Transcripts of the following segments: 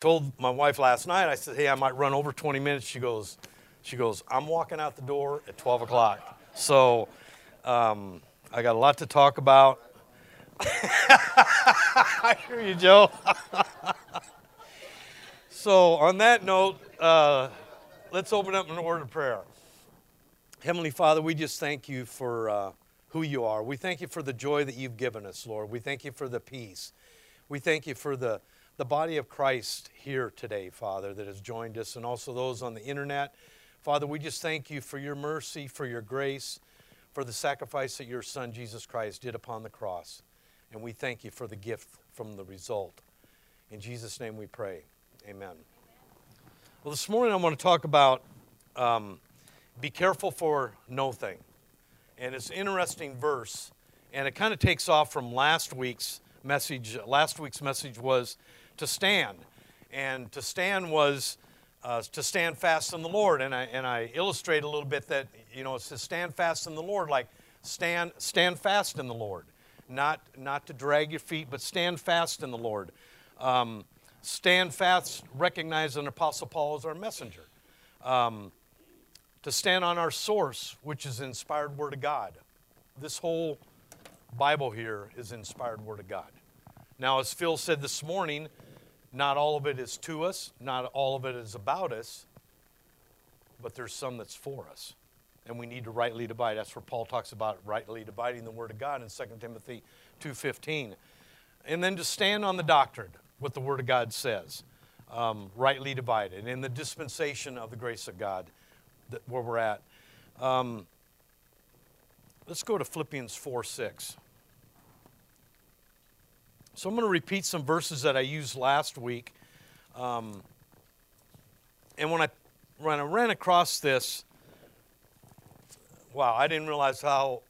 told my wife last night, I said, hey, I might run over 20 minutes. She goes, she goes, I'm walking out the door at 12 o'clock. So um, I got a lot to talk about. I hear you, Joe. so on that note, uh, let's open up an word of prayer. Heavenly Father, we just thank you for uh, who you are. We thank you for the joy that you've given us, Lord. We thank you for the peace. We thank you for the, the body of Christ here today, Father, that has joined us, and also those on the internet. Father, we just thank you for your mercy, for your grace, for the sacrifice that your Son, Jesus Christ, did upon the cross. And we thank you for the gift from the result. In Jesus' name we pray. Amen. Well, this morning I want to talk about um, be careful for no thing. And it's an interesting verse, and it kind of takes off from last week's message. Last week's message was to stand. And to stand was uh, to stand fast in the Lord. And I, and I illustrate a little bit that, you know, it says stand fast in the Lord, like stand, stand fast in the Lord. Not, not to drag your feet, but stand fast in the Lord. Um, stand fast, recognize an Apostle Paul as our messenger. Um, to stand on our source, which is inspired Word of God. This whole Bible here is inspired Word of God. Now, as Phil said this morning, not all of it is to us, not all of it is about us, but there's some that's for us. And we need to rightly divide. That's where Paul talks about rightly dividing the Word of God in 2 Timothy 2.15. And then to stand on the doctrine, what the Word of God says, um, rightly divided, in the dispensation of the grace of God that, where we're at. Um, let's go to Philippians 4 6. So I'm going to repeat some verses that I used last week. Um, and when I, when I ran across this, wow, I didn't realize how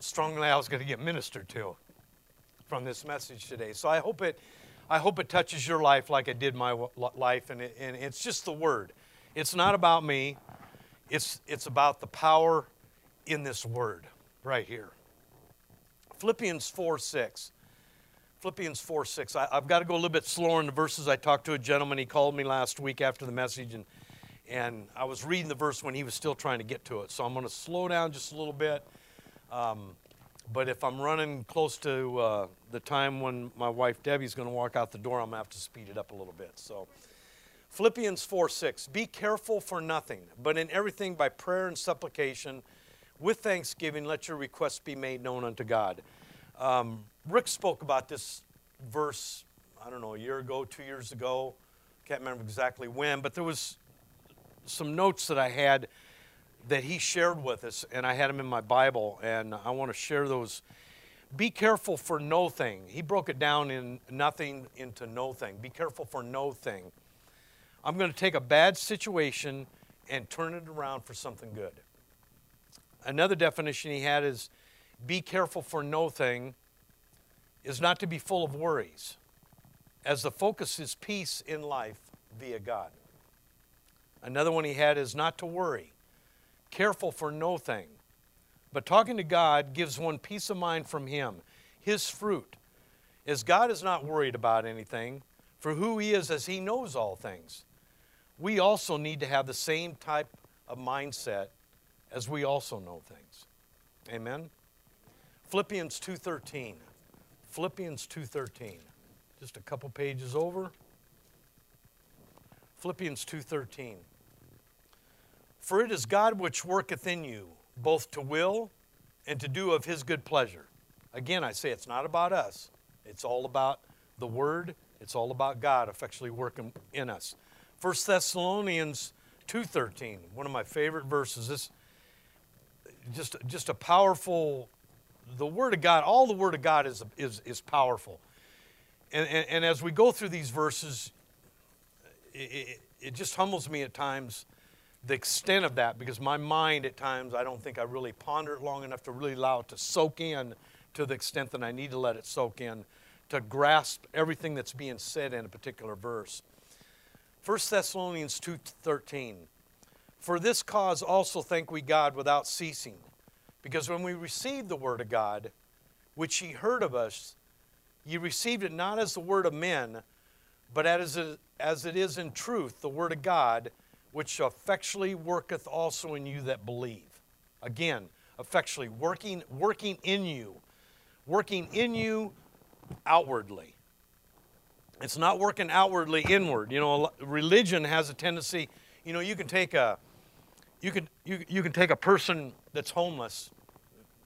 strongly I was going to get ministered to from this message today. So I hope it, I hope it touches your life like it did my life. And, it, and it's just the word. It's not about me. It's, it's about the power in this word right here. Philippians 4 6. Philippians 4 6. I, have got to go a little bit slower in the verses. I talked to a gentleman. He called me last week after the message, and, and I was reading the verse when he was still trying to get to it. So I'm going to slow down just a little bit. Um, but if I'm running close to uh, the time when my wife Debbie's going to walk out the door, I'm going to have to speed it up a little bit. So. Philippians 4 6. Be careful for nothing, but in everything by prayer and supplication, with thanksgiving, let your requests be made known unto God. Um, Rick spoke about this verse, I don't know, a year ago, two years ago. Can't remember exactly when, but there was some notes that I had that he shared with us, and I had them in my Bible, and I want to share those. Be careful for no thing. He broke it down in nothing into no thing. Be careful for no thing. I'm going to take a bad situation and turn it around for something good. Another definition he had is be careful for no thing is not to be full of worries, as the focus is peace in life via God. Another one he had is not to worry, careful for no thing. But talking to God gives one peace of mind from Him, His fruit. As God is not worried about anything, for who He is, as He knows all things we also need to have the same type of mindset as we also know things. Amen. Philippians 2:13. Philippians 2:13. Just a couple pages over. Philippians 2:13. For it is God which worketh in you both to will and to do of his good pleasure. Again, I say it's not about us. It's all about the word. It's all about God effectually working in us. 1 Thessalonians 2:13, one of my favorite verses. This just just a powerful the word of God, all the word of God is is is powerful. And, and, and as we go through these verses, it, it just humbles me at times the extent of that because my mind at times I don't think I really ponder it long enough to really allow it to soak in to the extent that I need to let it soak in to grasp everything that's being said in a particular verse. 1 Thessalonians 2:13 For this cause also thank we God without ceasing because when we received the word of God which ye heard of us ye received it not as the word of men but as it, as it is in truth, the Word of God, which effectually worketh also in you that believe. Again, effectually working, working in you, working in you outwardly. It's not working outwardly inward. You know, religion has a tendency, you know, you can take a you can you, you can take a person that's homeless,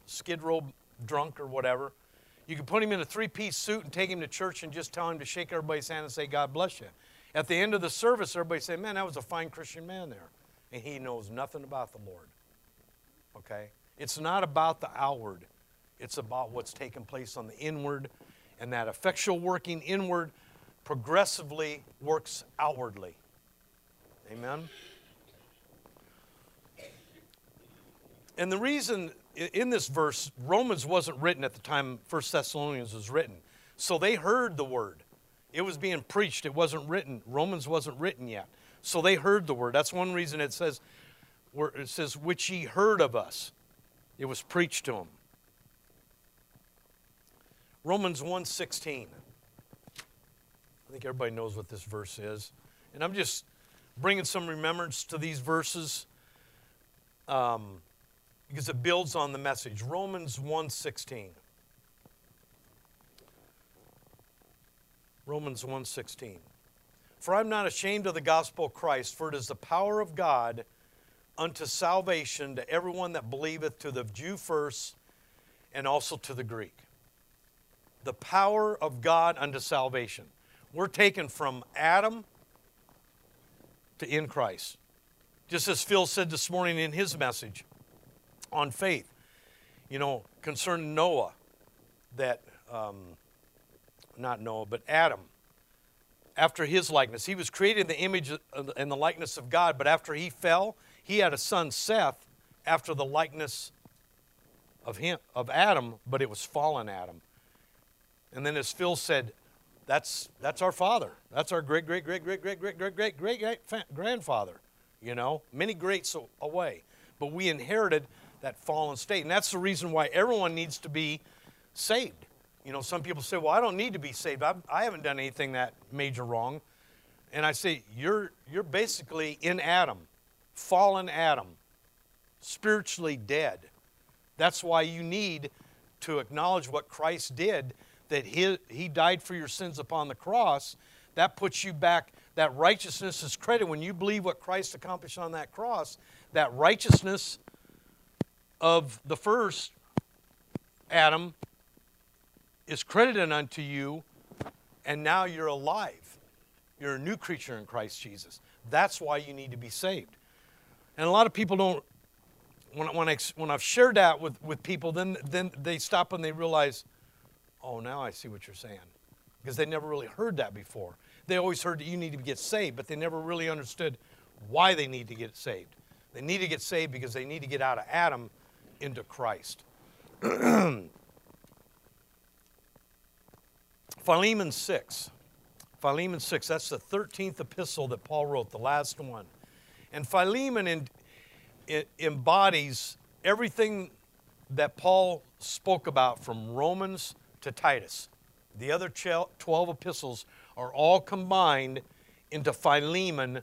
skid row drunk or whatever. You can put him in a three-piece suit and take him to church and just tell him to shake everybody's hand and say, God bless you. At the end of the service, everybody say, Man, that was a fine Christian man there. And he knows nothing about the Lord. Okay? It's not about the outward, it's about what's taking place on the inward. And that effectual working inward progressively works outwardly. Amen? And the reason in this verse, Romans wasn't written at the time First Thessalonians was written. So they heard the word. It was being preached. It wasn't written. Romans wasn't written yet. So they heard the word. That's one reason it says, it says, which ye heard of us. It was preached to them. Romans 1.16. I think everybody knows what this verse is. And I'm just bringing some remembrance to these verses um, because it builds on the message. Romans 1.16. Romans 1:16. For I'm not ashamed of the gospel of Christ, for it is the power of God unto salvation to everyone that believeth, to the Jew first, and also to the Greek. The power of God unto salvation. We're taken from Adam to in Christ. Just as Phil said this morning in his message on faith, you know, concerning Noah, that um, not Noah, but Adam, after his likeness. He was created in the image and the likeness of God, but after he fell, he had a son, Seth, after the likeness of him, of Adam, but it was fallen Adam. And then as Phil said, that's, that's our father. That's our great, great, great, great, great, great, great, great, great, great grandfather. You know, many greats away. But we inherited that fallen state. And that's the reason why everyone needs to be saved. You know, some people say, well, I don't need to be saved. I've, I haven't done anything that major wrong. And I say, you're, you're basically in Adam, fallen Adam, spiritually dead. That's why you need to acknowledge what Christ did, that he, he died for your sins upon the cross. That puts you back, that righteousness is credited. When you believe what Christ accomplished on that cross, that righteousness of the first Adam is credited unto you, and now you're alive. You're a new creature in Christ Jesus. That's why you need to be saved. And a lot of people don't, when, when, I, when I've shared that with, with people, then, then they stop and they realize, oh, now I see what you're saying. Because they never really heard that before. They always heard that you need to get saved, but they never really understood why they need to get saved. They need to get saved because they need to get out of Adam into Christ. Philemon 6. Philemon 6, that's the 13th epistle that Paul wrote, the last one. And Philemon in, embodies everything that Paul spoke about from Romans to Titus. The other 12 epistles are all combined into Philemon.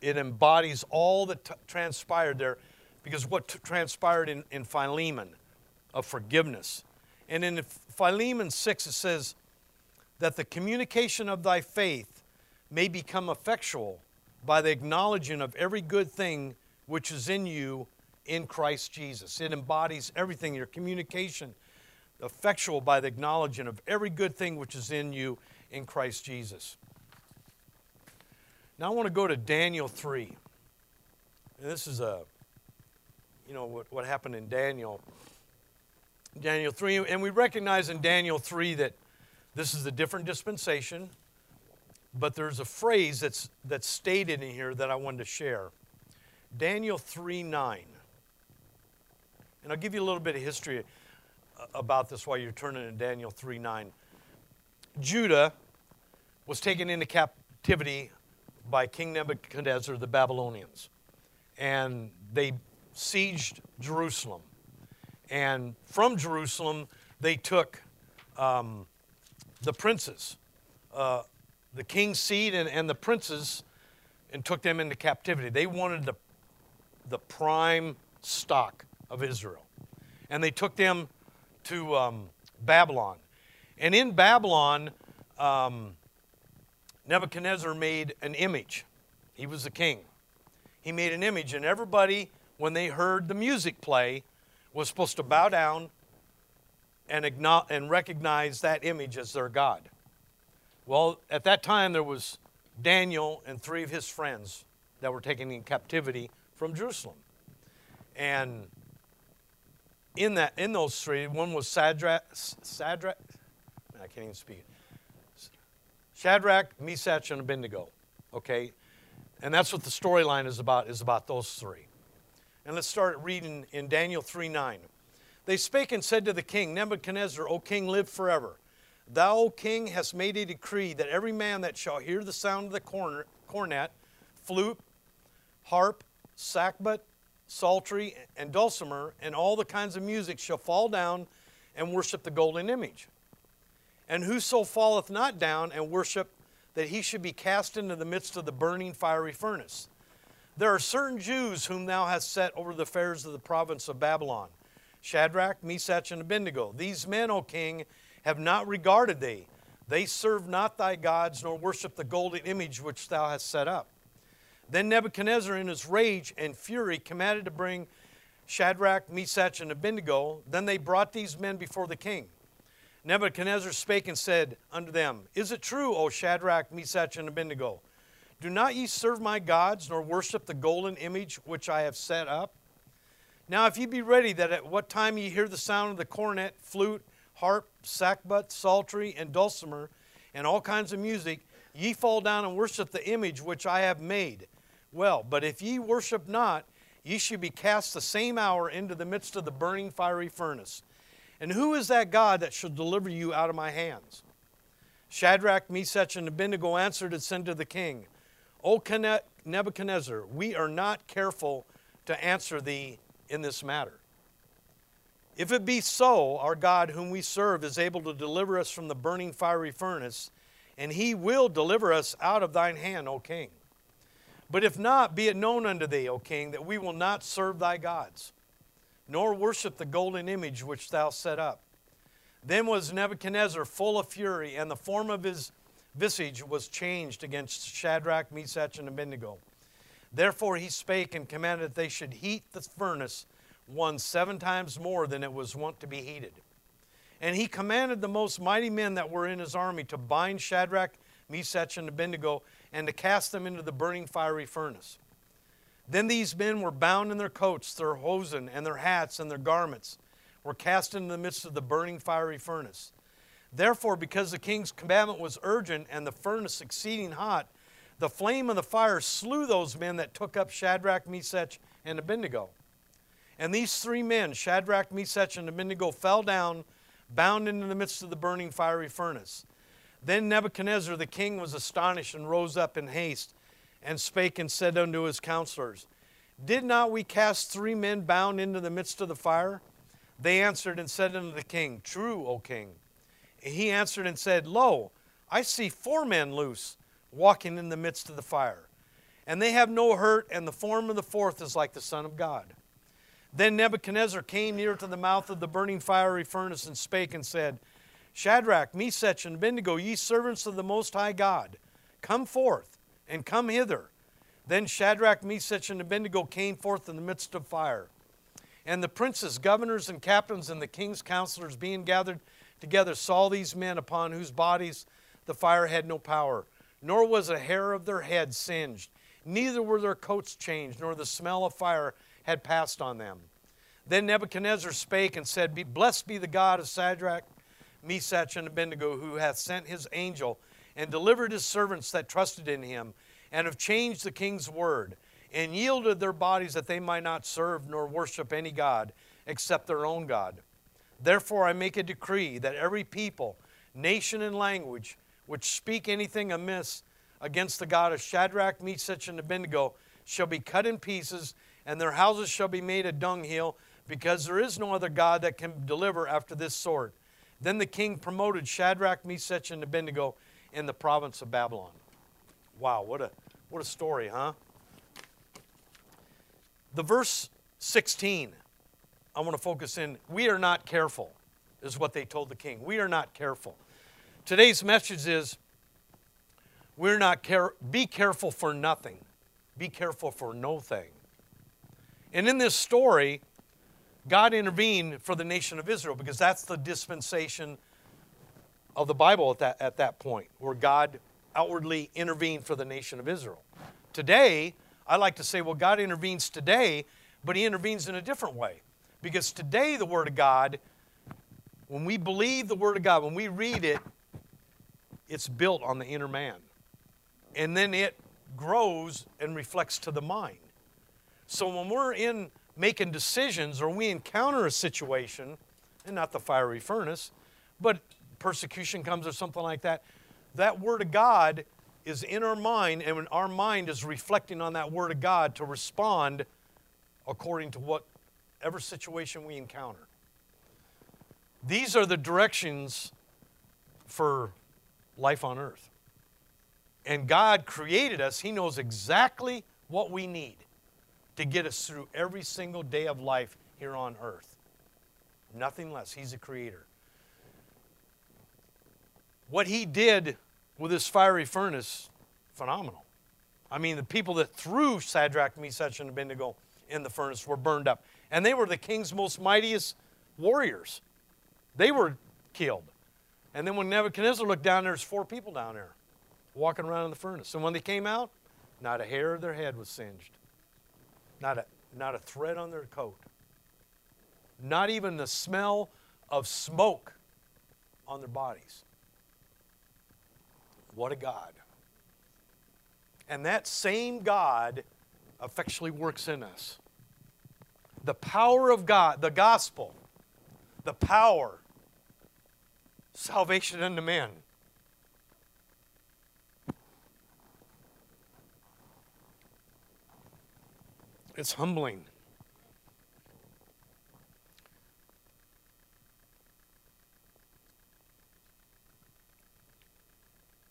It embodies all that transpired there because what transpired in, in Philemon of forgiveness. And in Philemon 6, it says, that the communication of thy faith may become effectual by the acknowledging of every good thing which is in you in Christ Jesus. It embodies everything, your communication, effectual by the acknowledging of every good thing which is in you in Christ Jesus. Now I want to go to Daniel 3. And this is a, you know, what, what happened in Daniel. Daniel 3, and we recognize in Daniel 3 that this is a different dispensation, but there's a phrase that's, that's stated in here that I wanted to share. Daniel 3 9. And I'll give you a little bit of history uh, about this while you're turning to Daniel 3 9. Judah was taken into captivity by King Nebuchadnezzar, the Babylonians. And they sieged Jerusalem. And from Jerusalem, they took um, the princes uh, the king's seed and, and the princes and took them into captivity. They wanted the, the prime stock of Israel. And they took them to um, Babylon. And in Babylon, um, Nebuchadnezzar made an image. He was the king. He made an image, and everybody, when they heard the music play, was supposed to bow down and, and recognize that image as their God. Well, at that time, there was Daniel and three of his friends that were taken in captivity from Jerusalem. And in that, in those three, one was Sadrach, Sadrach, I can't even speak. Shadrach, Meshach, and Abednego. Okay, and that's what the storyline is about. Is about those three. And let's start reading in Daniel 3 9. They spake and said to the king, Nebuchadnezzar, O king, live forever. Thou, O king, hast made a decree that every man that shall hear the sound of the cornet, flute, harp, sackbut, psaltery, and dulcimer, and all the kinds of music shall fall down and worship the golden image. And whoso falleth not down and worship, that he should be cast into the midst of the burning fiery furnace. There are certain Jews whom thou hast set over the affairs of the province of Babylon Shadrach, Meshach, and Abednego. These men, O king, have not regarded thee. They serve not thy gods, nor worship the golden image which thou hast set up. Then Nebuchadnezzar, in his rage and fury, commanded to bring Shadrach, Meshach, and Abednego. Then they brought these men before the king. Nebuchadnezzar spake and said unto them, Is it true, O Shadrach, Meshach, and Abednego? Do not ye serve my gods, nor worship the golden image which I have set up? Now, if ye be ready, that at what time ye hear the sound of the cornet, flute, harp, sackbut, psaltery, and dulcimer, and all kinds of music, ye fall down and worship the image which I have made. Well, but if ye worship not, ye should be cast the same hour into the midst of the burning fiery furnace. And who is that God that shall deliver you out of my hands? Shadrach, Meshach, and Abednego answered and said to the king, O Nebuchadnezzar, we are not careful to answer thee in this matter. If it be so, our God, whom we serve, is able to deliver us from the burning fiery furnace, and he will deliver us out of thine hand, O king. But if not, be it known unto thee, O king, that we will not serve thy gods, nor worship the golden image which thou set up. Then was Nebuchadnezzar full of fury, and the form of his visage was changed against Shadrach, Meshach, and Abednego. Therefore he spake and commanded that they should heat the furnace one seven times more than it was wont to be heated. And he commanded the most mighty men that were in his army to bind Shadrach, Meshach, and Abednego and to cast them into the burning fiery furnace. Then these men were bound in their coats, their hosen, and their hats, and their garments were cast into the midst of the burning fiery furnace. Therefore, because the king's commandment was urgent and the furnace exceeding hot, the flame of the fire slew those men that took up Shadrach, Meshach, and Abednego. And these three men, Shadrach, Meshach, and Abednego, fell down, bound into the midst of the burning fiery furnace. Then Nebuchadnezzar the king was astonished and rose up in haste and spake and said unto his counselors, Did not we cast three men bound into the midst of the fire? They answered and said unto the king, True, O king. He answered and said, Lo, I see four men loose, walking in the midst of the fire. And they have no hurt, and the form of the fourth is like the Son of God. Then Nebuchadnezzar came near to the mouth of the burning fiery furnace and spake and said, Shadrach, Meshach, and Abednego, ye servants of the Most High God, come forth and come hither. Then Shadrach, Meshach, and Abednego came forth in the midst of fire. And the princes, governors, and captains, and the king's counselors, being gathered together saw these men upon whose bodies the fire had no power, nor was a hair of their head singed, neither were their coats changed, nor the smell of fire had passed on them. Then Nebuchadnezzar spake and said, Blessed be the God of Shadrach, Meshach, and Abednego, who hath sent his angel and delivered his servants that trusted in him, and have changed the king's word, and yielded their bodies that they might not serve nor worship any God except their own God. Therefore, I make a decree that every people, nation, and language which speak anything amiss against the God of Shadrach, Meshach, and Abednego shall be cut in pieces, and their houses shall be made a dunghill, because there is no other God that can deliver after this sort. Then the king promoted Shadrach, Meshach, and Abednego, in the province of Babylon. Wow, what a, what a story, huh? The verse 16, I want to focus in. We are not careful, is what they told the king. We are not careful. Today's message is we're not care, be careful for nothing, be careful for no thing. And in this story, God intervened for the nation of Israel because that's the dispensation of the Bible at that, at that point, where God outwardly intervened for the nation of Israel. Today, I like to say, well, God intervenes today, but He intervenes in a different way. Because today, the Word of God, when we believe the Word of God, when we read it, it's built on the inner man. And then it grows and reflects to the mind. So when we're in making decisions or we encounter a situation, and not the fiery furnace, but persecution comes or something like that, that Word of God is in our mind, and when our mind is reflecting on that Word of God to respond according to whatever situation we encounter. These are the directions for life on earth. And God created us, He knows exactly what we need to get us through every single day of life here on earth. Nothing less. He's a creator. What He did with this fiery furnace, phenomenal. I mean, the people that threw Shadrach, Meshach, and Abednego in the furnace were burned up. And they were the king's most mightiest warriors. They were killed. And then when Nebuchadnezzar looked down, there's four people down there walking around in the furnace. And when they came out, not a hair of their head was singed, not a, not a thread on their coat, not even the smell of smoke on their bodies. What a God. And that same God effectually works in us. The power of God, the gospel, the power salvation unto men. It's humbling.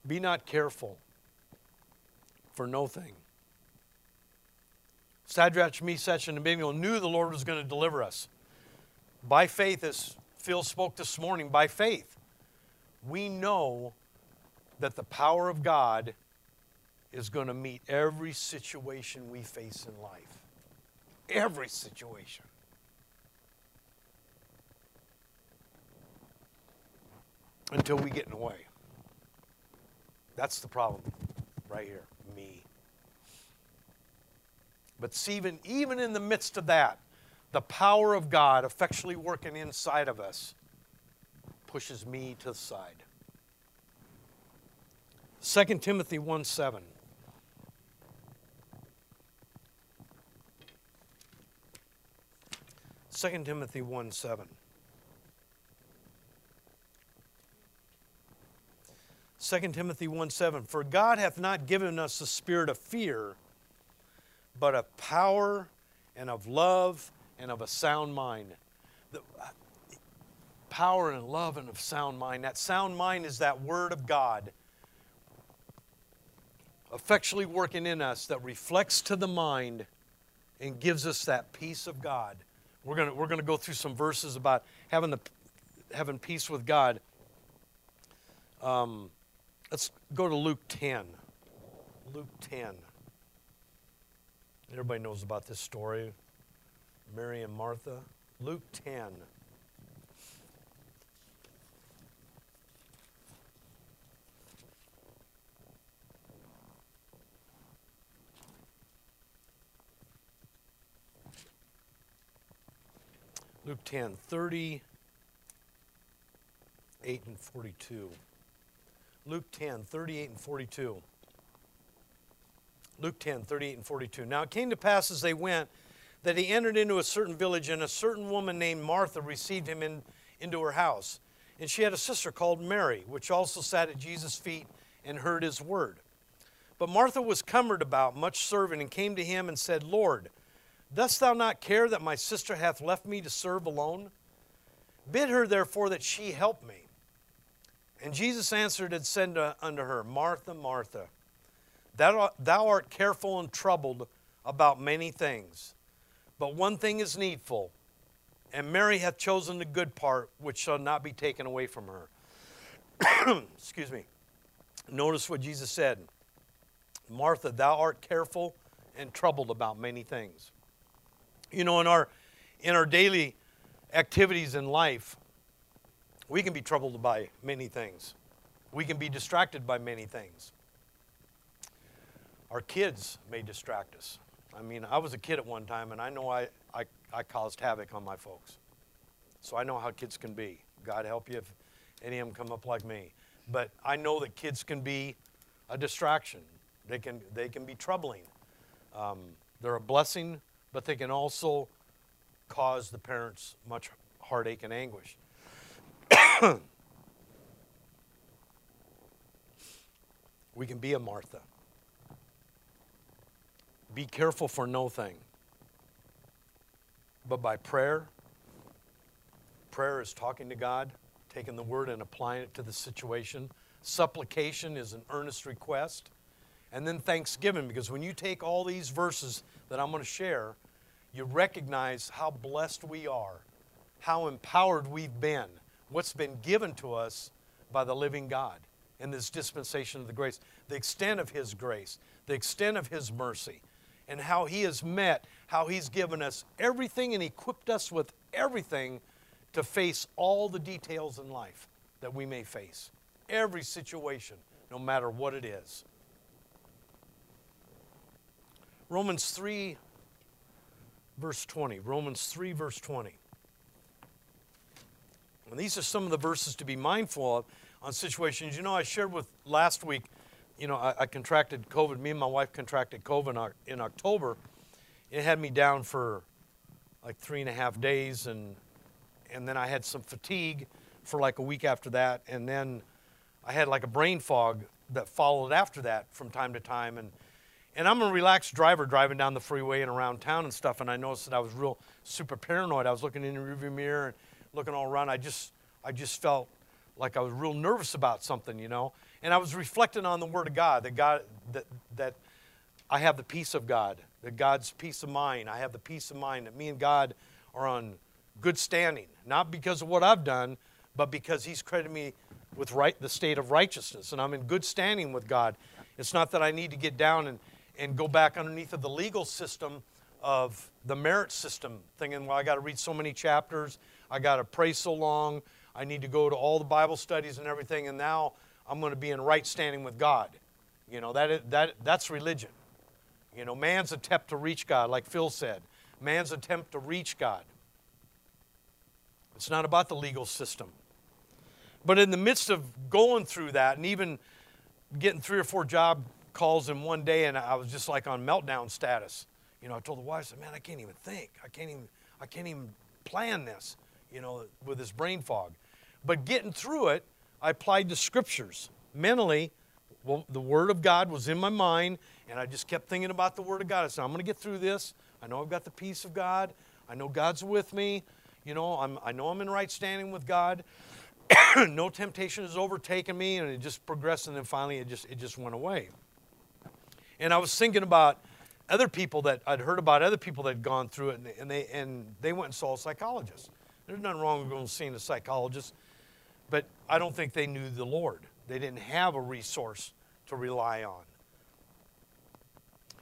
Be not careful for no thing. Shadrach, Meshach, and Abednego knew the Lord was going to deliver us. By faith, as Phil spoke this morning, by faith we know that the power of God is going to meet every situation we face in life. Every situation. Until we get in the way. That's the problem right here. But even, even in the midst of that, the power of God effectually working inside of us pushes me to the side. 2 Timothy 1 7. Second Timothy 1 7. 2 Timothy 1 7. For God hath not given us the spirit of fear, but of power and of love and of a sound mind. The, power and love and of sound mind. That sound mind is that Word of God effectually working in us that reflects to the mind and gives us that peace of God. We're going we're to go through some verses about having, the, having peace with God. Um, let's go to Luke 10. Luke 10. Everybody knows about this story Mary and Martha. Luke 10. Luke 10, 38 and 42. Luke 10, 38 and 42. Luke 10, 38 and 42. Now it came to pass as they went that he entered into a certain village, and a certain woman named Martha received him in, into her house. And she had a sister called Mary, which also sat at Jesus' feet and heard his word. But Martha was cumbered about much serving and came to him and said, Lord, Dost thou not care that my sister hath left me to serve alone? Bid her therefore that she help me. And Jesus answered and said unto her, Martha, Martha, thou art careful and troubled about many things, but one thing is needful, and Mary hath chosen the good part, which shall not be taken away from her. Excuse me. Notice what Jesus said Martha, thou art careful and troubled about many things. You know, in our, in our daily activities in life, we can be troubled by many things. We can be distracted by many things. Our kids may distract us. I mean, I was a kid at one time, and I know I, I, I caused havoc on my folks. So I know how kids can be. God help you if any of them come up like me. But I know that kids can be a distraction. They can, they can be troubling. Um, they're a blessing, but they can also cause the parents much heartache and anguish. we can be a Martha. Be careful for no thing. But by prayer, prayer is talking to God, taking the word and applying it to the situation. Supplication is an earnest request. And then thanksgiving, because when you take all these verses that I'm going to share, you recognize how blessed we are, how empowered we've been, what's been given to us by the living God in this dispensation of the grace, the extent of His grace, the extent of His mercy, and how He has met, how He's given us everything and equipped us with everything to face all the details in life that we may face. Every situation, no matter what it is. Romans 3, verse 20. Romans 3, verse 20. And these are some of the verses to be mindful of on situations. You know, I shared with last week, you know, I, I contracted COVID. Me and my wife contracted COVID in October. It had me down for like three and a half days, and and then I had some fatigue for like a week after that, and then I had like a brain fog that followed after that from time to time, and and I'm a relaxed driver driving down the freeway and around town and stuff, and I noticed that I was real super paranoid. I was looking in the rearview mirror and looking all around. I just I just felt like I was real nervous about something, you know. And I was reflecting on the Word of God that God that that I have the peace of God, that God's peace of mind. I have the peace of mind that me and God are on good standing, not because of what I've done, but because He's credited me with right the state of righteousness, and I'm in good standing with God. It's not that I need to get down and and go back underneath of the legal system of the merit system, thinking, well, I got to read so many chapters, I got to pray so long, I need to go to all the Bible studies and everything, and now I'm going to be in right standing with God. You know, that, is, that, that's religion. You know, man's attempt to reach God, like Phil said, man's attempt to reach God. It's not about the legal system. But in the midst of going through that and even getting three or four job calls in one day, and I was just like on meltdown status. You know, I told the wife, I said, man, I can't even think. I can't even, I can't even plan this, you know, with this brain fog. But getting through it, I applied the scriptures. Mentally, well, the Word of God was in my mind, and I just kept thinking about the Word of God. I said, I'm going to get through this. I know I've got the peace of God. I know God's with me. You know, I'm, I know I'm in right standing with God. no temptation has overtaken me, and it just progressed, and then finally it just, it just went away. And I was thinking about other people that I'd heard about other people that had gone through it, and they, and they went and saw a psychologist. There's nothing wrong with going and seeing a psychologist but I don't think they knew the Lord. They didn't have a resource to rely on.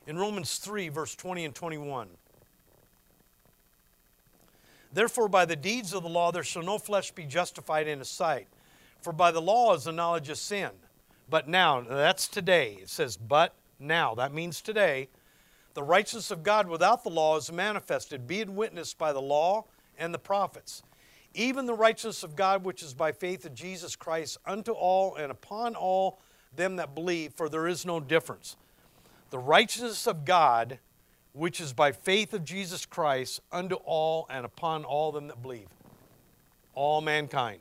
In Romans 3, verse 20 and 21, Therefore, by the deeds of the law, there shall no flesh be justified in his sight. For by the law is the knowledge of sin. But now, that's today. It says, but now. That means today. The righteousness of God without the law is manifested, being witnessed by the law and the prophets even the righteousness of God which is by faith in Jesus Christ unto all and upon all them that believe, for there is no difference. The righteousness of God which is by faith of Jesus Christ unto all and upon all them that believe. All mankind.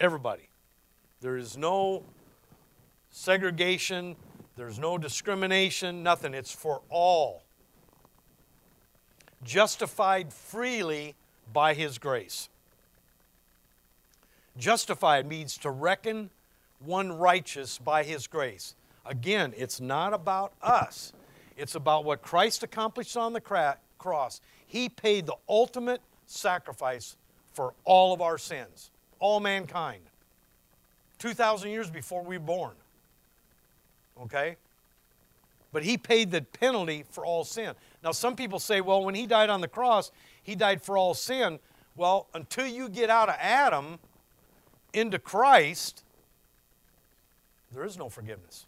Everybody. There is no segregation, there's no discrimination, nothing. It's for all. Justified freely by His grace. Justified means to reckon one righteous by his grace. Again, it's not about us, it's about what Christ accomplished on the cross. He paid the ultimate sacrifice for all of our sins, all mankind. 2,000 years before we were born. Okay? But he paid the penalty for all sin. Now, some people say, well, when he died on the cross, he died for all sin. Well, until you get out of Adam into Christ, there is no forgiveness.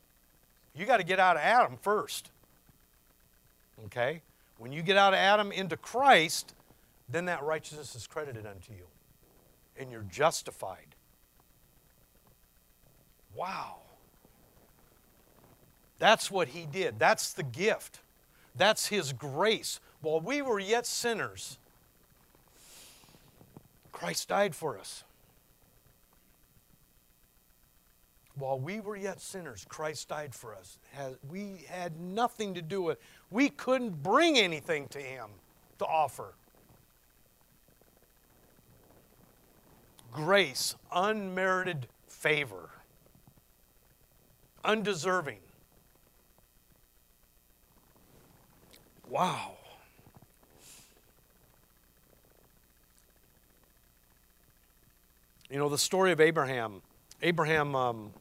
You got to get out of Adam first. Okay? When you get out of Adam into Christ, then that righteousness is credited unto you. And you're justified. Wow. That's what he did. That's the gift. That's his grace. While we were yet sinners, Christ died for us. While we were yet sinners, Christ died for us. We had nothing to do with it. We couldn't bring anything to him to offer. Grace, unmerited favor, undeserving. Wow. You know, the story of Abraham. Abraham, um,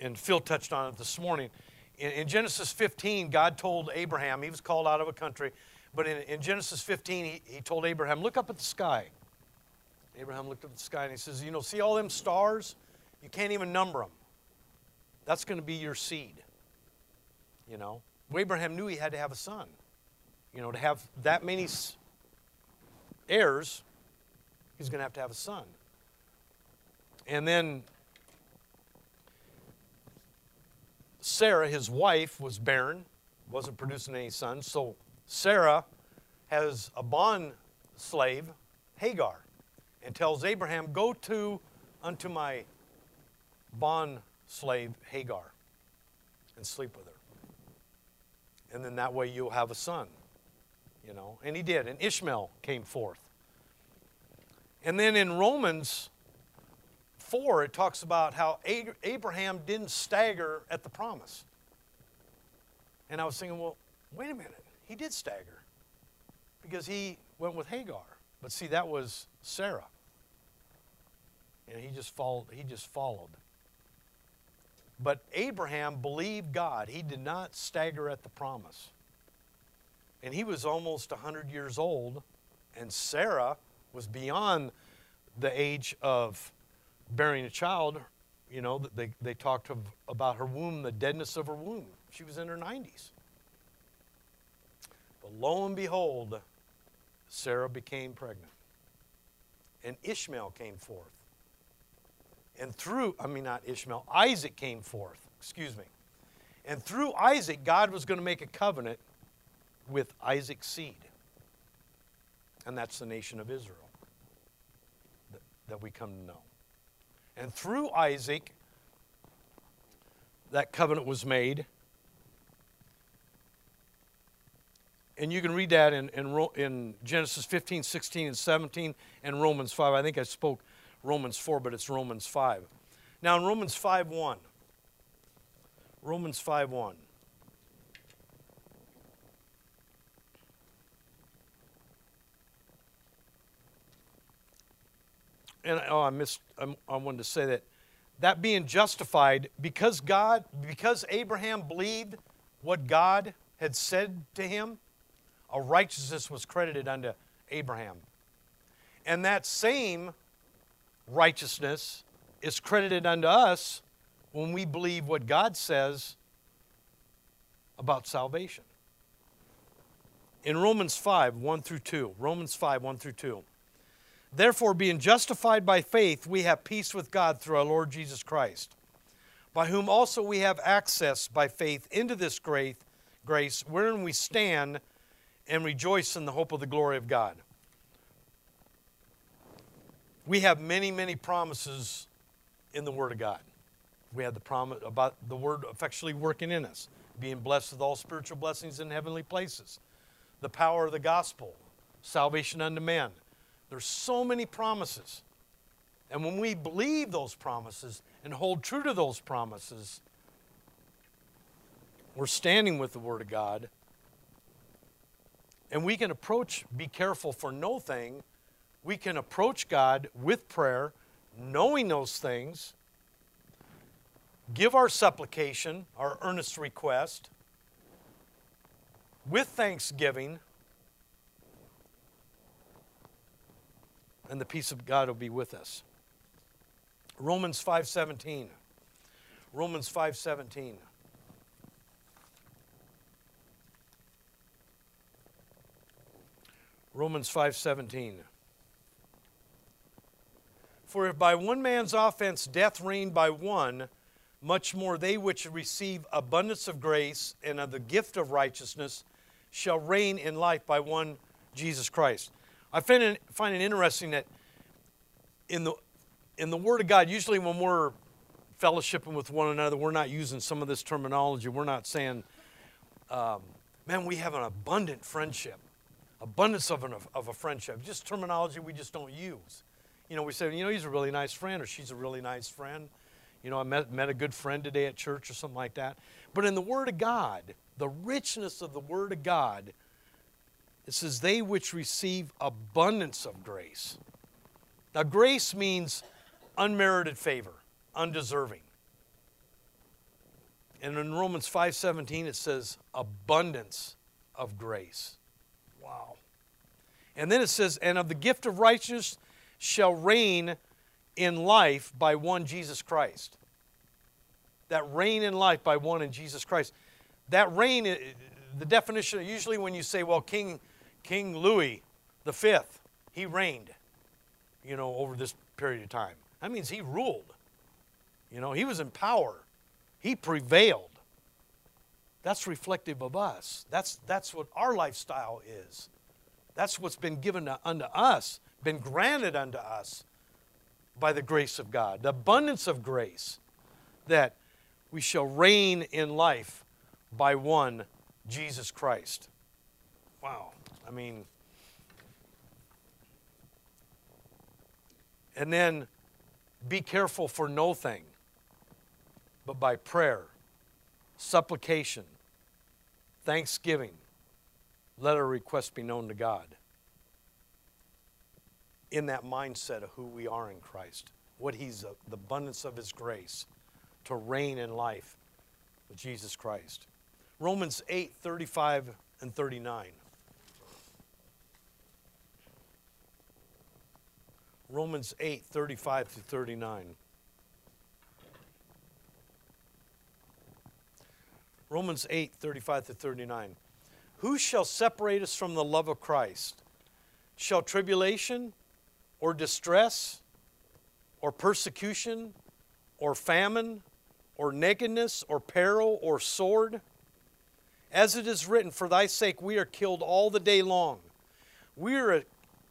and Phil touched on it this morning. In, in, Genesis 15, God told Abraham, he was called out of a country, but in, in Genesis 15, he, he told Abraham, Look up at the sky. Abraham looked up at the sky and he says, You know, see all them stars? You can't even number them. That's going to be your seed. You know? Abraham knew he had to have a son. You know, to have that many heirs, he's going to have to have a son. And then Sarah, his wife, was barren, wasn't producing any sons. So Sarah has a bond slave, Hagar, and tells Abraham, Go to unto my bond slave Hagar and sleep with her. And then that way you'll have a son. You know, and he did, and Ishmael came forth. And then in Romans 4, it talks about how Abraham didn't stagger at the promise. And I was thinking, well, wait a minute. He did stagger because he went with Hagar. But see, that was Sarah. And he just followed, he just followed. But Abraham believed God. He did not stagger at the promise. And he was almost 100 years old, and Sarah was beyond the age of bearing a child, you know, they, they talked of, about her womb, the deadness of her womb. She was in her 90s. But lo and behold, Sarah became pregnant. And Ishmael came forth. And through, I mean, not Ishmael, Isaac came forth, excuse me. And through Isaac, God was going to make a covenant with Isaac's seed. And that's the nation of Israel that, that we come to know. And through Isaac, that covenant was made. And you can read that in, in, in, Genesis 15, 16, and 17, and Romans 5. I think I spoke Romans 4, but it's Romans 5. Now, in Romans 5 1, Romans 5 1. And oh, I missed, um, I wanted to say that, that being justified because God, because Abraham believed what God had said to him, a righteousness was credited unto Abraham. And that same righteousness is credited unto us when we believe what God says about salvation. In Romans 5, 1 through 2, Romans 5, 1 through 2. Therefore, being justified by faith, we have peace with God through our Lord Jesus Christ, by whom also we have access by faith into this grace, wherein we stand and rejoice in the hope of the glory of God. We have many, many promises in the Word of God. We have the promise about the Word effectually working in us, being blessed with all spiritual blessings in heavenly places, the power of the gospel, salvation unto men there's so many promises. And when we believe those promises and hold true to those promises, we're standing with the Word of God. And we can approach, be careful for no thing. We can approach God with prayer, knowing those things, give our supplication, our earnest request, with thanksgiving, and the peace of God will be with us. Romans 5:17. Romans 5:17. Romans 5:17. For if by one man's offense death reigned by one, much more they which receive abundance of grace and of the gift of righteousness shall reign in life by one Jesus Christ. I find it, find it interesting that in the in the Word of God, usually when we're fellowshipping with one another, we're not using some of this terminology. We're not saying, um, man, we have an abundant friendship, abundance of, an, of a friendship. Just terminology we just don't use. You know, we say, you know, he's a really nice friend or she's a really nice friend. You know, I met, met a good friend today at church or something like that. But in the Word of God, the richness of the Word of God, it says, they which receive abundance of grace. Now, grace means unmerited favor, undeserving. And in Romans 5:17 it says abundance of grace. Wow. And then it says and of the gift of righteousness shall reign in life by one Jesus Christ. That reign in life by one in Jesus Christ. That reign uh, the definition usually when you say well King King Louis 5th he reigned you know over this period of time. That means he ruled. You know, he was in power. He prevailed. That's reflective of us. That's, that's what our lifestyle is. That's what's been given to, unto us, been granted unto us by the grace of God, the abundance of grace that we shall reign in life by one, Jesus Christ. Wow. I mean, and then be careful for no thing, but by prayer, supplication, thanksgiving, let our request be known to God. In that mindset of who we are in Christ, what He's, uh, the abundance of His grace to reign in life with Jesus Christ. Romans 8 35 and 39. Romans 8 35 through 39. Romans 8 35 to 39. Who shall separate us from the love of Christ? Shall tribulation or distress or persecution or famine or nakedness or peril or sword? As it is written, For thy sake we are killed all the day long. We are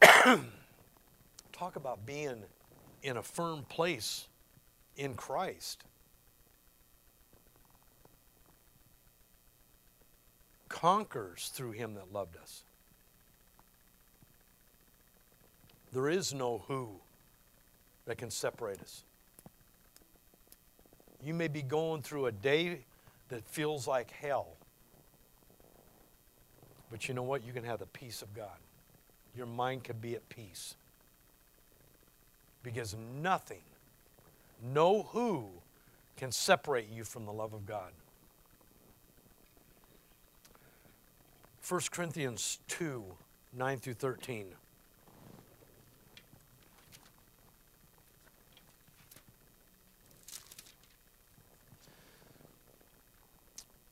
Talk about being in a firm place in Christ. Conquers through him that loved us. There is no who that can separate us. You may be going through a day that feels like hell. But you know what? You can have the peace of God your mind could be at peace. Because nothing, no who, can separate you from the love of God. 1 Corinthians 2 9 through 13.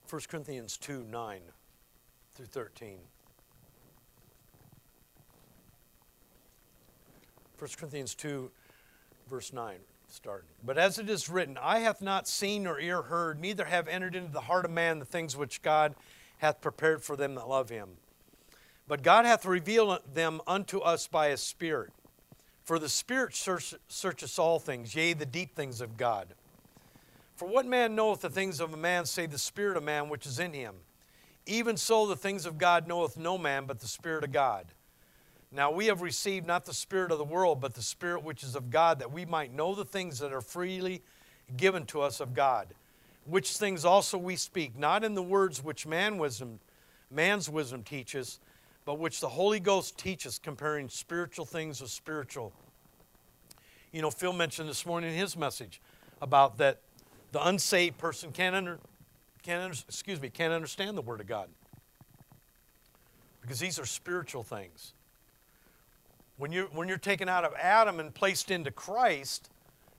First Corinthians 2 9 through 13. 1 Corinthians 2, verse 9, starting. But as it is written, Eye hath not seen nor ear heard, neither have entered into the heart of man the things which God hath prepared for them that love him. But God hath revealed them unto us by his Spirit. For the Spirit search, searcheth all things, yea, the deep things of God. For what man knoweth the things of a man, save the Spirit of man which is in him? Even so, the things of God knoweth no man but the Spirit of God. Now we have received not the Spirit of the world, but the Spirit which is of God, that we might know the things that are freely given to us of God. Which things also we speak, not in the words which man wisdom, man's wisdom teaches, but which the Holy Ghost teaches, comparing spiritual things with spiritual. You know, Phil mentioned this morning in his message about that the unsaved person can't under, can't excuse me can't understand the Word of God because these are spiritual things. When you're, when you're taken out of Adam and placed into Christ,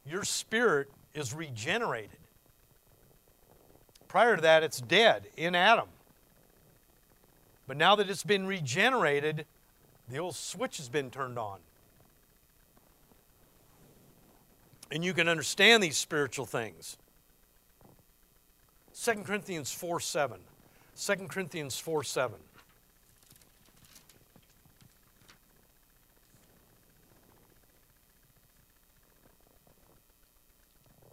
your spirit is regenerated. Prior to that, it's dead in Adam. But now that it's been regenerated, the old switch has been turned on. And you can understand these spiritual things. 2 Corinthians 4 7. 2 Corinthians 4 7.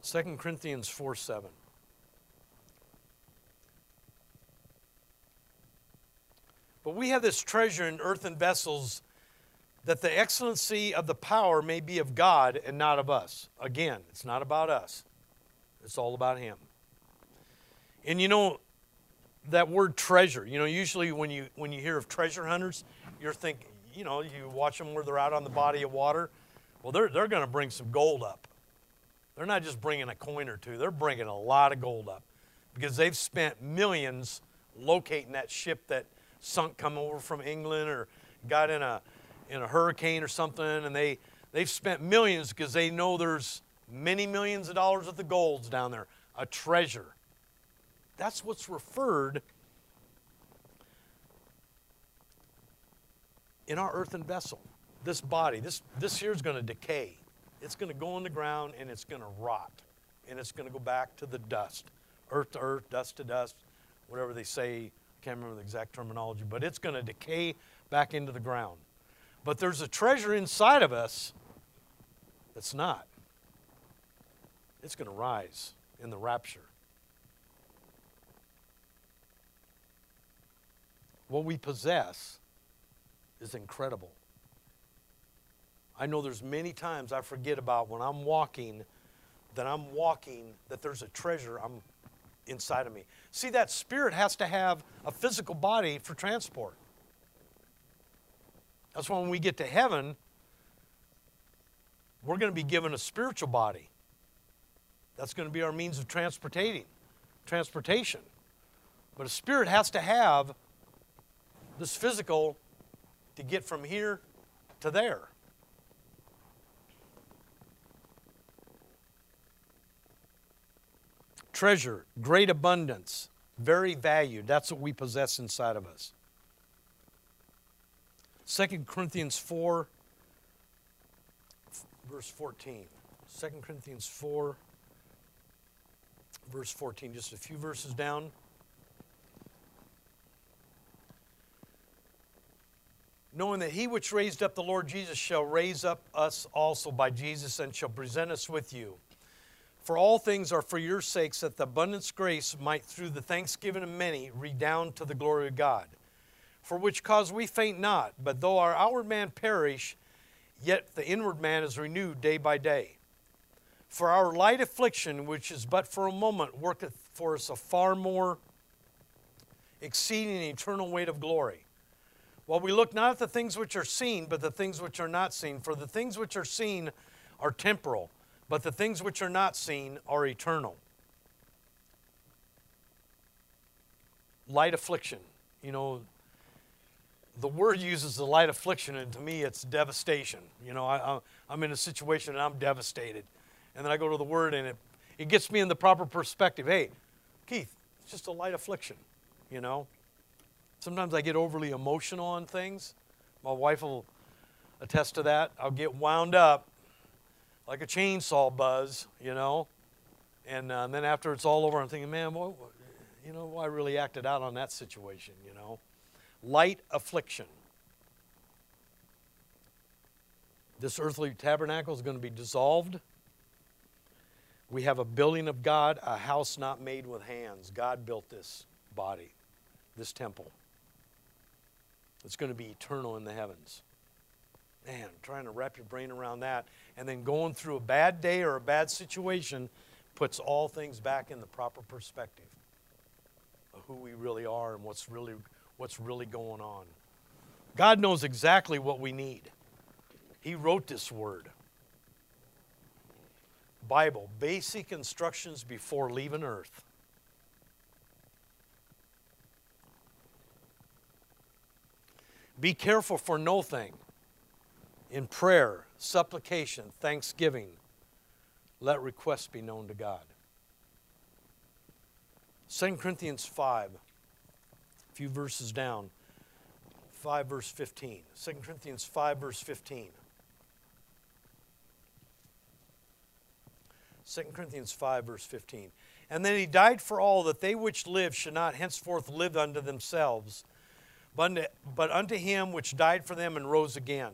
2 Corinthians 4 7. But we have this treasure in earthen vessels that the excellency of the power may be of God and not of us. Again, it's not about us, it's all about Him. And you know, that word treasure, you know, usually when you, when you hear of treasure hunters, you're thinking, you know, you watch them where they're out on the body of water. Well, they're, they're going to bring some gold up. They're not just bringing a coin or two, they're bringing a lot of gold up because they've spent millions locating that ship that sunk come over from England or got in a, in a hurricane or something and they, they've spent millions because they know there's many millions of dollars worth of golds down there, a treasure. That's what's referred in our earthen vessel. This body, this, this here is going to decay it's going to go in the ground and it's going to rot. And it's going to go back to the dust earth to earth, dust to dust, whatever they say. I can't remember the exact terminology, but it's going to decay back into the ground. But there's a treasure inside of us that's not. It's going to rise in the rapture. What we possess is incredible. I know there's many times I forget about when I'm walking that I'm walking that there's a treasure I'm inside of me. See that spirit has to have a physical body for transport. That's why when we get to heaven, we're going to be given a spiritual body. That's going to be our means of transportating, transportation. But a spirit has to have this physical to get from here to there. Treasure, great abundance, very valued. That's what we possess inside of us. 2 Corinthians 4, verse 14. 2 Corinthians 4, verse 14, just a few verses down. Knowing that he which raised up the Lord Jesus shall raise up us also by Jesus and shall present us with you. For all things are for your sakes, that the abundance grace might through the thanksgiving of many redound to the glory of God. For which cause we faint not, but though our outward man perish, yet the inward man is renewed day by day. For our light affliction, which is but for a moment, worketh for us a far more exceeding eternal weight of glory. While we look not at the things which are seen, but the things which are not seen. For the things which are seen are temporal but the things which are not seen are eternal. Light affliction. You know, the word uses the light affliction, and to me, it's devastation. You know, I, am in a situation and I'm devastated. And then I go to the word, and it, it gets me in the proper perspective. Hey, Keith, it's just a light affliction, you know? Sometimes I get overly emotional on things. My wife will attest to that. I'll get wound up like a chainsaw buzz, you know. And, uh, then after it's all over, I'm thinking, man, what, you know, I really acted out on that situation, you know. Light affliction. This earthly tabernacle is going to be dissolved. We have a building of God, a house not made with hands. God built this body, this temple. It's going to be eternal in the heavens. Man, trying to wrap your brain around that. And then going through a bad day or a bad situation puts all things back in the proper perspective of who we really are and what's really, what's really going on. God knows exactly what we need. He wrote this word. Bible, basic instructions before leaving earth. Be careful for no thing. In prayer, supplication, thanksgiving, let requests be known to God. 2 Corinthians 5, a few verses down, 5 verse 15. 2 Corinthians 5 verse 15. 2 Corinthians 5, verse 15. And then he died for all that they which live should not henceforth live unto themselves, but unto, but unto him which died for them and rose again.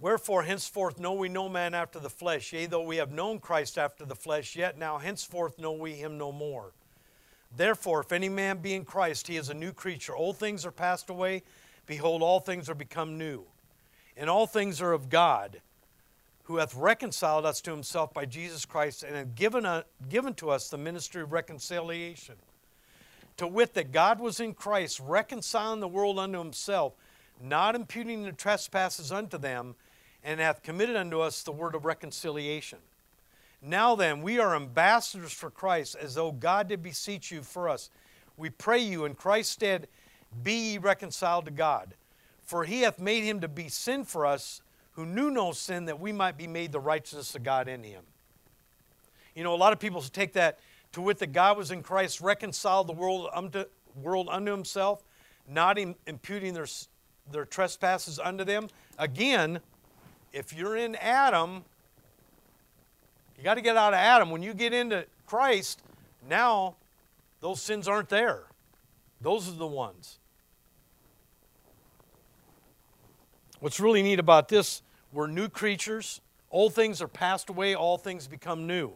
Wherefore, henceforth know we no man after the flesh. Yea, though we have known Christ after the flesh, yet now henceforth know we him no more. Therefore, if any man be in Christ, he is a new creature. Old things are passed away. Behold, all things are become new. And all things are of God who hath reconciled us to himself by Jesus Christ and hath given, a, given to us the ministry of reconciliation. To wit, that God was in Christ, reconciling the world unto himself, not imputing the trespasses unto them, and hath committed unto us the word of reconciliation. Now then, we are ambassadors for Christ, as though God did beseech you for us. We pray you in Christ's stead, be ye reconciled to God. For he hath made him to be sin for us who knew no sin that we might be made the righteousness of God in him. You know, a lot of people take that to wit that God was in Christ, reconciled the world unto, world unto himself, not imputing their, their trespasses unto them. Again, if you're in Adam, you got to get out of Adam. When you get into Christ, now those sins aren't there. Those are the ones. What's really neat about this, we're new creatures. Old things are passed away, all things become new.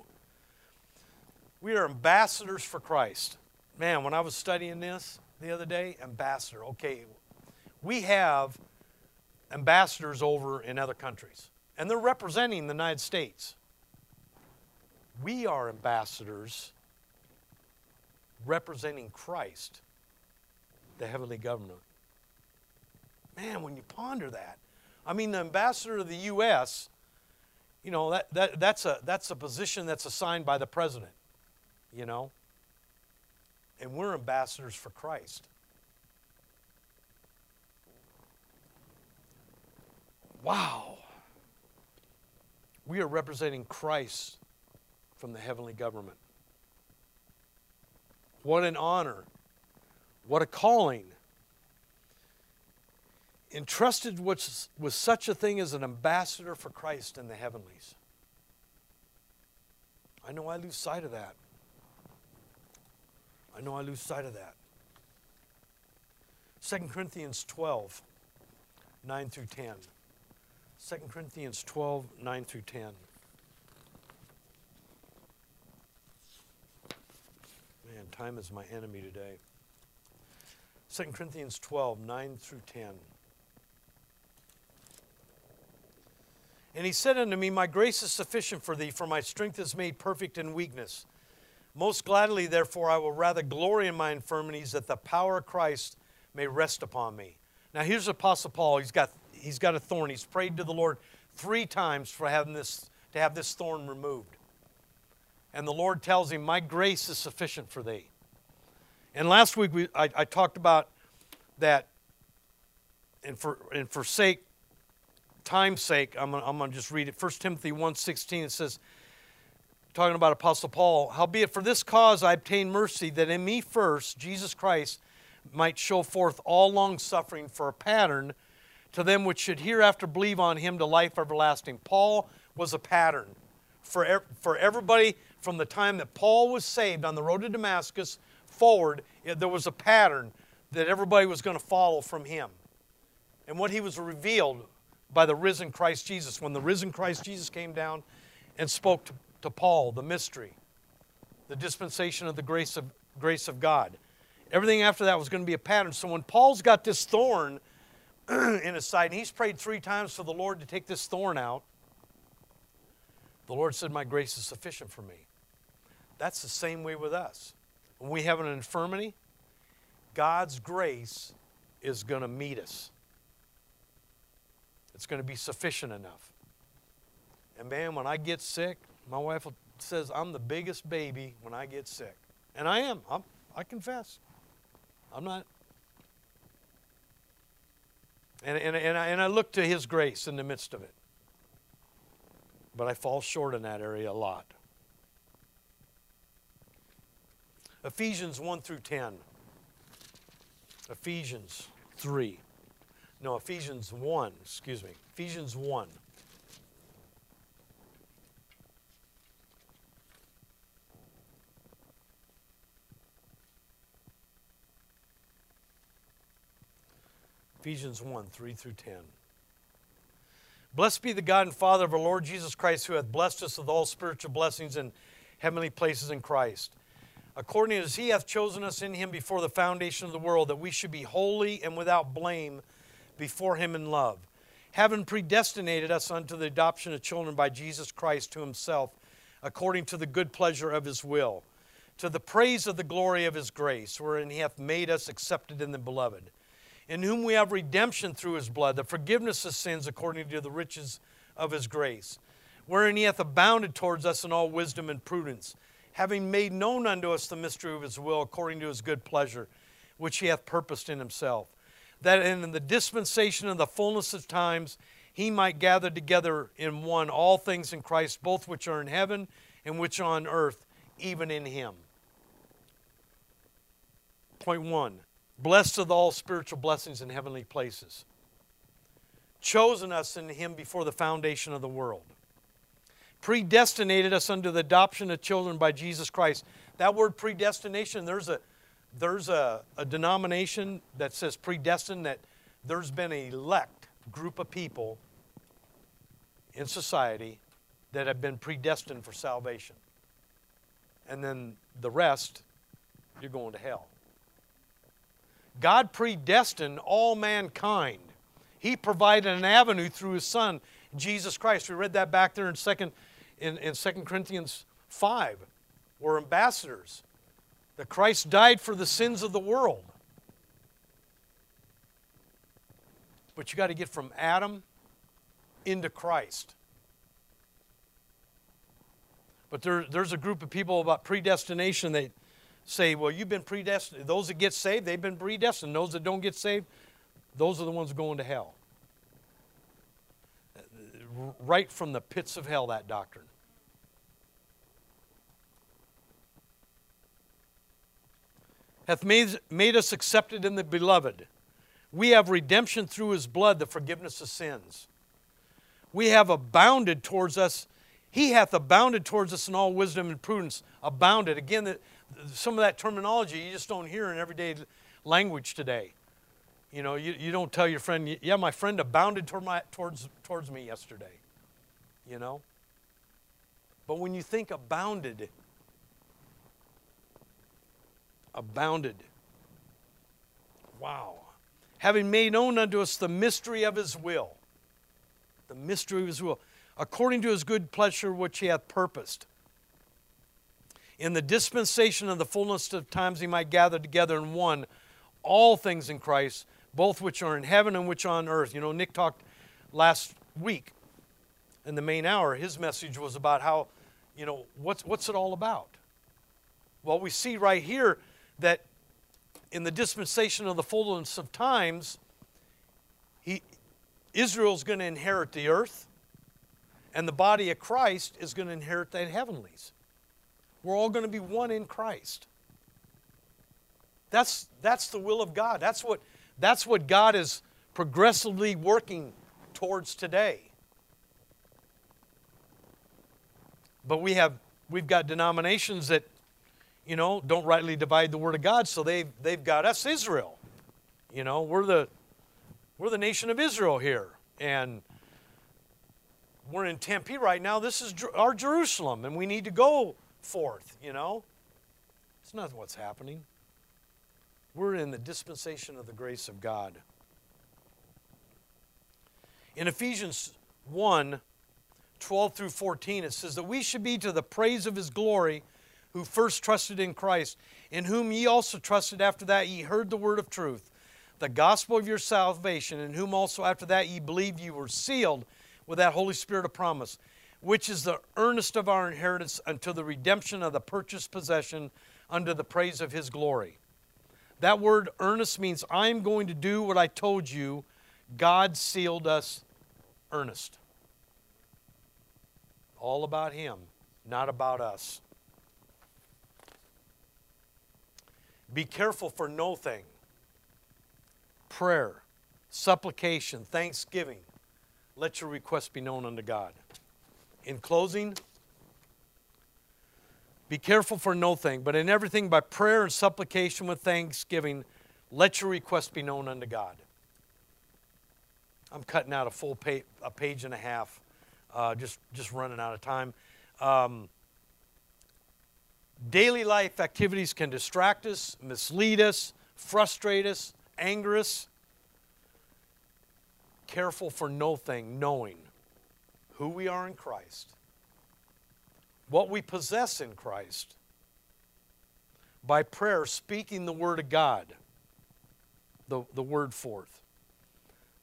We are ambassadors for Christ. Man, when I was studying this the other day, ambassador, okay, we have ambassadors over in other countries, and they're representing the United States. We are ambassadors representing Christ, the heavenly government. Man, when you ponder that, I mean, the ambassador of the U.S., you know, that, that, that's, a, that's a position that's assigned by the president, you know? And we're ambassadors for Christ. Wow. We are representing Christ from the heavenly government. What an honor. What a calling entrusted with, with such a thing as an ambassador for Christ in the heavenlies. I know I lose sight of that. I know I lose sight of that. 2 Corinthians 12, 9 through 10. 2 Corinthians 12, 9 through 10. Man, time is my enemy today. 2 Corinthians 12, 9 through 10. And he said unto me, My grace is sufficient for thee, for my strength is made perfect in weakness. Most gladly, therefore, I will rather glory in my infirmities, that the power of Christ may rest upon me. Now, here's Apostle Paul. He's got, he's got a thorn. He's prayed to the Lord three times for having this, to have this thorn removed. And the Lord tells him, My grace is sufficient for thee. And last week we, I, I talked about that and, for, and forsake time's sake, I'm going to just read it. 1 Timothy 1.16, it says, talking about Apostle Paul, Howbeit for this cause I obtained mercy, that in me first, Jesus Christ, might show forth all long suffering for a pattern to them which should hereafter believe on him to life everlasting. Paul was a pattern for, for everybody from the time that Paul was saved on the road to Damascus forward. Eh, there was a pattern that everybody was going to follow from him. And what he was revealed by the risen Christ Jesus. When the risen Christ Jesus came down and spoke to, to Paul, the mystery, the dispensation of the grace of, grace of God. Everything after that was going to be a pattern. So when Paul's got this thorn in his side, and he's prayed three times for the Lord to take this thorn out, the Lord said, My grace is sufficient for me. That's the same way with us. When we have an infirmity, God's grace is going to meet us. It's going to be sufficient enough. And man, when I get sick, my wife says I'm the biggest baby when I get sick. And I am. I'm, I confess. I'm not. And, and, and, I, and I look to His grace in the midst of it. But I fall short in that area a lot. Ephesians 1 through 10. Ephesians 3. No, Ephesians 1, excuse me. Ephesians 1. Ephesians 1 3 through 10. Blessed be the God and Father of our Lord Jesus Christ, who hath blessed us with all spiritual blessings in heavenly places in Christ, according as he hath chosen us in him before the foundation of the world, that we should be holy and without blame before him in love, having predestinated us unto the adoption of children by Jesus Christ to himself, according to the good pleasure of his will, to the praise of the glory of his grace, wherein he hath made us accepted in the beloved in whom we have redemption through his blood, the forgiveness of sins according to the riches of his grace, wherein he hath abounded towards us in all wisdom and prudence, having made known unto us the mystery of his will according to his good pleasure, which he hath purposed in himself, that in the dispensation of the fullness of times he might gather together in one all things in Christ, both which are in heaven and which are on earth, even in him. Point one blessed with all spiritual blessings in heavenly places, chosen us in Him before the foundation of the world, predestinated us unto the adoption of children by Jesus Christ. That word predestination, there's a there's a, a denomination that says predestined that there's been an elect group of people in society that have been predestined for salvation. And then the rest, you're going to hell. God predestined all mankind. He provided an avenue through his son, Jesus Christ. We read that back there in 2 in, in 2 Corinthians 5. We're ambassadors. That Christ died for the sins of the world. But you got to get from Adam into Christ. But there, there's a group of people about predestination that say, well, you've been predestined. Those that get saved, they've been predestined. Those that don't get saved, those are the ones going to hell. Right from the pits of hell, that doctrine. Hath made, made us accepted in the beloved. We have redemption through his blood, the forgiveness of sins. We have abounded towards us. He hath abounded towards us in all wisdom and prudence. Abounded. Again, some of that terminology you just don't hear in everyday language today. You know, you, you don't tell your friend, yeah, my friend abounded toward my, towards, towards me yesterday. You know? But when you think abounded, abounded, wow. Having made known unto us the mystery of his will, the mystery of his will, according to his good pleasure which he hath purposed in the dispensation of the fullness of times he might gather together in one all things in Christ, both which are in heaven and which are on earth. You know, Nick talked last week in the main hour, his message was about how, you know, what's, what's it all about? Well, we see right here that in the dispensation of the fullness of times, he, Israel's going to inherit the earth, and the body of Christ is going to inherit the heavenlies. We're all going to be one in Christ. That's, that's the will of God. That's what, that's what God is progressively working towards today. But we have we've got denominations that, you know, don't rightly divide the word of God, so they've they've got us Israel. You know, we're the we're the nation of Israel here. And we're in Tempe right now. This is our Jerusalem, and we need to go forth, you know. It's not what's happening. We're in the dispensation of the grace of God. In Ephesians 1 12 through 14, it says that we should be to the praise of his glory who first trusted in Christ, in whom ye also trusted after that ye heard the word of truth, the gospel of your salvation, in whom also after that ye believed ye were sealed with that Holy Spirit of promise, which is the earnest of our inheritance until the redemption of the purchased possession unto the praise of his glory. That word earnest means I'm going to do what I told you. God sealed us earnest. All about him, not about us. Be careful for no thing. Prayer, supplication, thanksgiving let your request be known unto God. In closing, be careful for no thing, but in everything by prayer and supplication with thanksgiving, let your request be known unto God. I'm cutting out a full page, a page and a half, uh, just, just running out of time. Um, daily life activities can distract us, mislead us, frustrate us, anger us careful for no thing, knowing who we are in Christ, what we possess in Christ, by prayer, speaking the word of God, the, the word forth.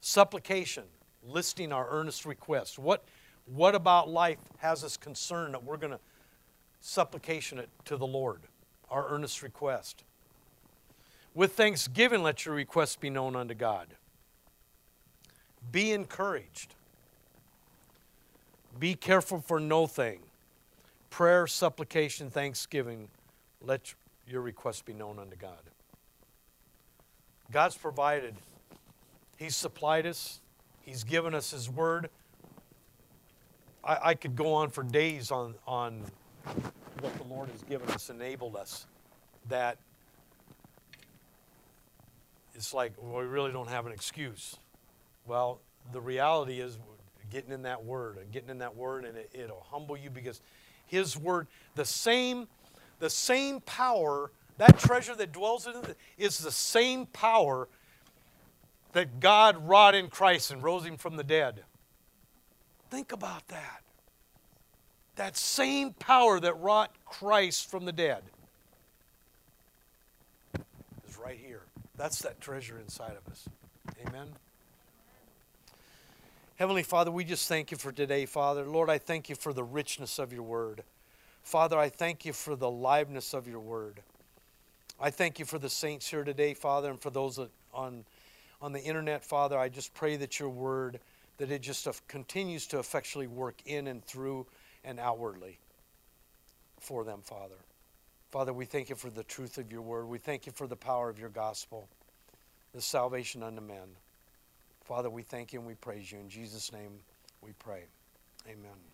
Supplication, listing our earnest requests. What, what about life has us concerned that we're going to supplication it to the Lord, our earnest request? With thanksgiving, let your requests be known unto God. Be encouraged. Be careful for no thing. Prayer, supplication, thanksgiving, let your request be known unto God. God's provided, He's supplied us, He's given us His word. I, I could go on for days on, on what the Lord has given us, enabled us, that it's like, well, we really don't have an excuse. Well, the reality is getting in that word and getting in that word and it, it'll humble you because his word, the same, the same power, that treasure that dwells in it is the same power that God wrought in Christ and rose him from the dead. Think about that. That same power that wrought Christ from the dead is right here. That's that treasure inside of us. Amen. Heavenly Father, we just thank you for today, Father. Lord, I thank you for the richness of your word. Father, I thank you for the liveness of your word. I thank you for the saints here today, Father, and for those on, on the internet, Father. I just pray that your word, that it just continues to effectually work in and through and outwardly for them, Father. Father, we thank you for the truth of your word. We thank you for the power of your gospel, the salvation unto men. Father, we thank you and we praise you. In Jesus' name we pray. Amen.